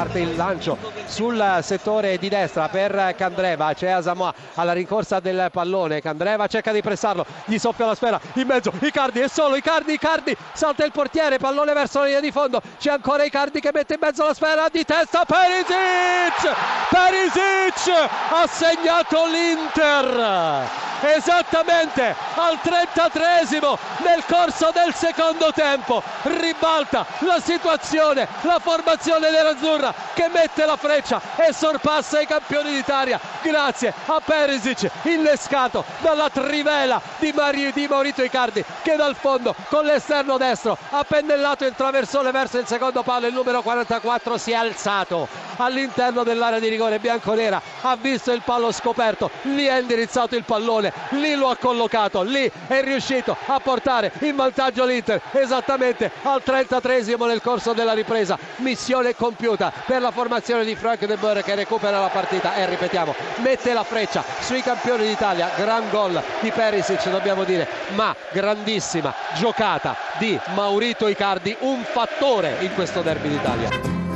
parte il lancio sul settore di destra per Candreva c'è Asamoah alla rincorsa del pallone. Candreva cerca di pressarlo gli soffia la sfera in mezzo Icardi è solo Icardi Icardi salta il portiere pallone verso la linea di fondo c'è ancora Icardi che mette in mezzo la sfera di testa Perisic! Perisic ha segnato l'Inter esattamente al 33esimo nel corso del secondo tempo ribalta la situazione la formazione dell'Azzurra che mette la freccia e sorpassa i campioni d'Italia. Grazie a Perisic innescato dalla trivela di, Mario, di Maurito Icardi che dal fondo con l'esterno destro ha pennellato il traversone verso il secondo palo il numero 44 si è alzato. All'interno dell'area di rigore bianconera ha visto il pallo scoperto lì è indirizzato il pallone lì lo ha collocato lì è riuscito a portare in vantaggio l'Inter esattamente al 33esimo nel corso della ripresa. Missione compiuta per la formazione di Frank De Boer che recupera la partita e ripetiamo mette la freccia sui campioni d'Italia. Gran gol di Perisic dobbiamo dire ma grandissima giocata di Maurito Icardi un fattore in questo derby d'Italia